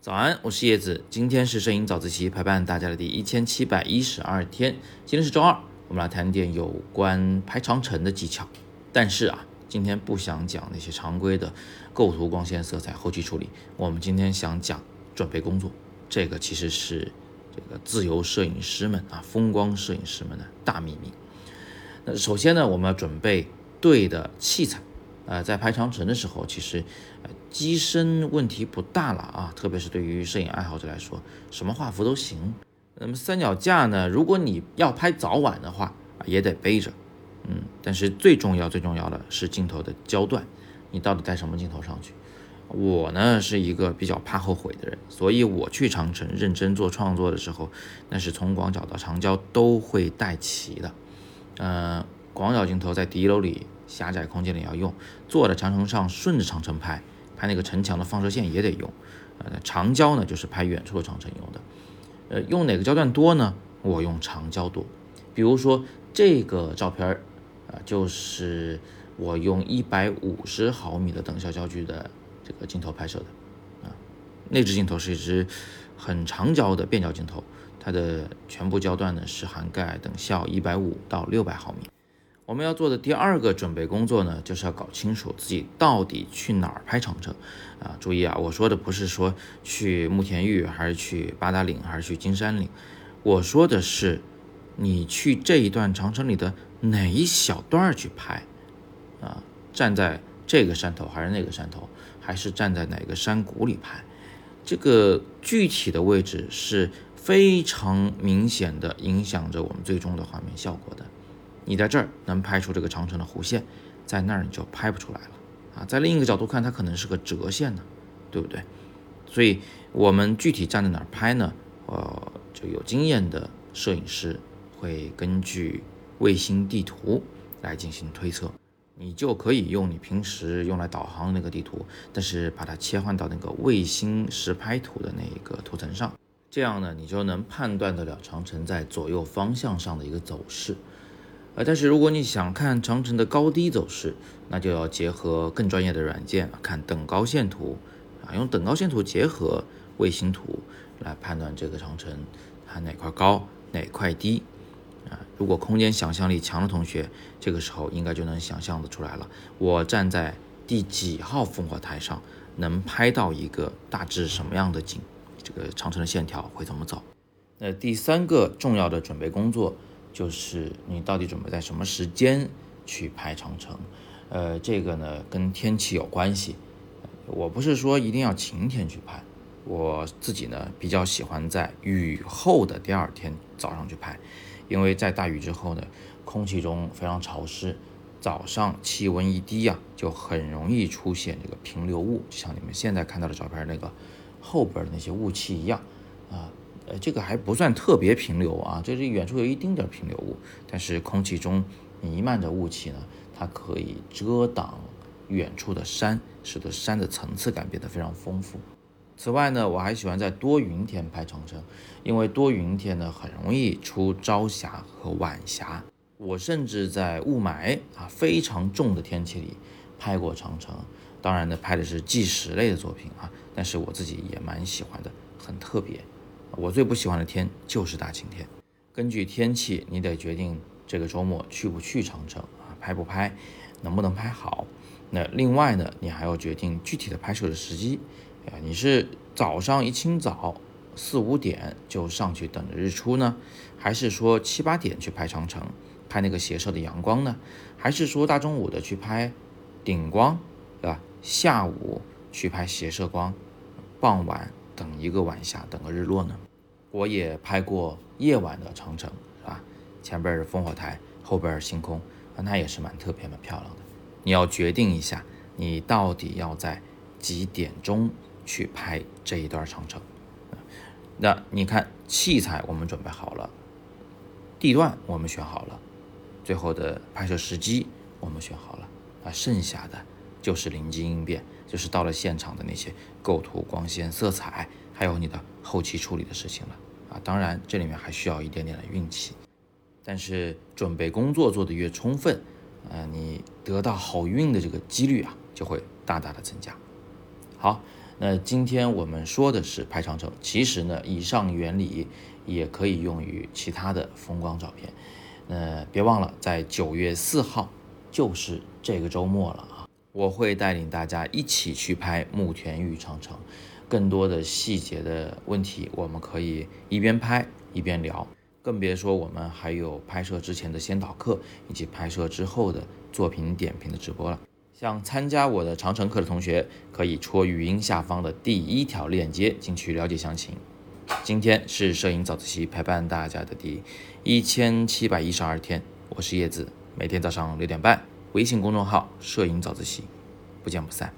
早安，我是叶子，今天是摄影早自习陪伴大家的第一千七百一十二天，今天是周二，我们来谈点有关拍长城的技巧。但是啊，今天不想讲那些常规的构图、光线、色彩、后期处理，我们今天想讲准备工作。这个其实是这个自由摄影师们啊，风光摄影师们的大秘密。那首先呢，我们要准备对的器材。呃，在拍长城的时候，其实机身问题不大了啊，特别是对于摄影爱好者来说，什么画幅都行。那么三脚架呢，如果你要拍早晚的话，也得背着。嗯，但是最重要最重要的是镜头的焦段，你到底带什么镜头上去？我呢是一个比较怕后悔的人，所以我去长城认真做创作的时候，那是从广角到长焦都会带齐的。嗯，广角镜头在敌楼里。狭窄空间里要用，坐在长城上顺着长城拍，拍那个城墙的放射线也得用。呃，长焦呢就是拍远处的长城用的。呃，用哪个焦段多呢？我用长焦多。比如说这个照片儿，啊，就是我用一百五十毫米的等效焦距的这个镜头拍摄的。啊，那支镜头是一支很长焦的变焦镜头，它的全部焦段呢是涵盖等效一百五到六百毫米。我们要做的第二个准备工作呢，就是要搞清楚自己到底去哪儿拍长城啊！注意啊，我说的不是说去慕田峪，还是去八达岭，还是去金山岭，我说的是你去这一段长城里的哪一小段去拍啊？站在这个山头还是那个山头，还是站在哪个山谷里拍？这个具体的位置是非常明显的影响着我们最终的画面效果的。你在这儿能拍出这个长城的弧线，在那儿你就拍不出来了啊！在另一个角度看，它可能是个折线呢，对不对？所以，我们具体站在哪儿拍呢？呃，就有经验的摄影师会根据卫星地图来进行推测，你就可以用你平时用来导航的那个地图，但是把它切换到那个卫星实拍图的那个图层上，这样呢，你就能判断得了长城在左右方向上的一个走势。呃，但是如果你想看长城的高低走势，那就要结合更专业的软件，看等高线图啊，用等高线图结合卫星图来判断这个长城它哪块高哪块低啊。如果空间想象力强的同学，这个时候应该就能想象的出来了。我站在第几号烽火台上，能拍到一个大致什么样的景？这个长城的线条会怎么走？那第三个重要的准备工作。就是你到底准备在什么时间去拍长城？呃，这个呢跟天气有关系。我不是说一定要晴天去拍，我自己呢比较喜欢在雨后的第二天早上去拍，因为在大雨之后呢，空气中非常潮湿，早上气温一低呀，就很容易出现这个平流雾，就像你们现在看到的照片那个后边的那些雾气一样啊。呃这个还不算特别平流啊，这是远处有一丁点平流雾，但是空气中弥漫着雾气呢，它可以遮挡远处的山，使得山的层次感变得非常丰富。此外呢，我还喜欢在多云天拍长城，因为多云天呢很容易出朝霞和晚霞。我甚至在雾霾啊非常重的天气里拍过长城，当然呢拍的是纪实类的作品啊，但是我自己也蛮喜欢的，很特别。我最不喜欢的天就是大晴天。根据天气，你得决定这个周末去不去长城啊，拍不拍，能不能拍好。那另外呢，你还要决定具体的拍摄的时机。啊，你是早上一清早四五点就上去等着日出呢，还是说七八点去拍长城，拍那个斜射的阳光呢？还是说大中午的去拍顶光，对吧？下午去拍斜射光，傍晚等一个晚霞，等个日落呢？我也拍过夜晚的长城，是吧？前边是烽火台，后边是星空，那也是蛮特别、蛮漂亮的。你要决定一下，你到底要在几点钟去拍这一段长城？那你看器材我们准备好了，地段我们选好了，最后的拍摄时机我们选好了，啊，剩下的就是临机应变，就是到了现场的那些构图、光线、色彩，还有你的后期处理的事情了啊。当然，这里面还需要一点点的运气，但是准备工作做得越充分，呃，你得到好运的这个几率啊就会大大的增加。好，那今天我们说的是拍长城，其实呢，以上原理也可以用于其他的风光照片。那别忘了，在九月四号，就是这个周末了，我会带领大家一起去拍慕田峪长城。更多的细节的问题，我们可以一边拍一边聊，更别说我们还有拍摄之前的先导课，以及拍摄之后的作品点评的直播了。想参加我的长城课的同学，可以戳语音下方的第一条链接进去了解详情。今天是摄影早自习陪伴大家的第一千七百一十二天，我是叶子，每天早上六点半，微信公众号“摄影早自习”，不见不散。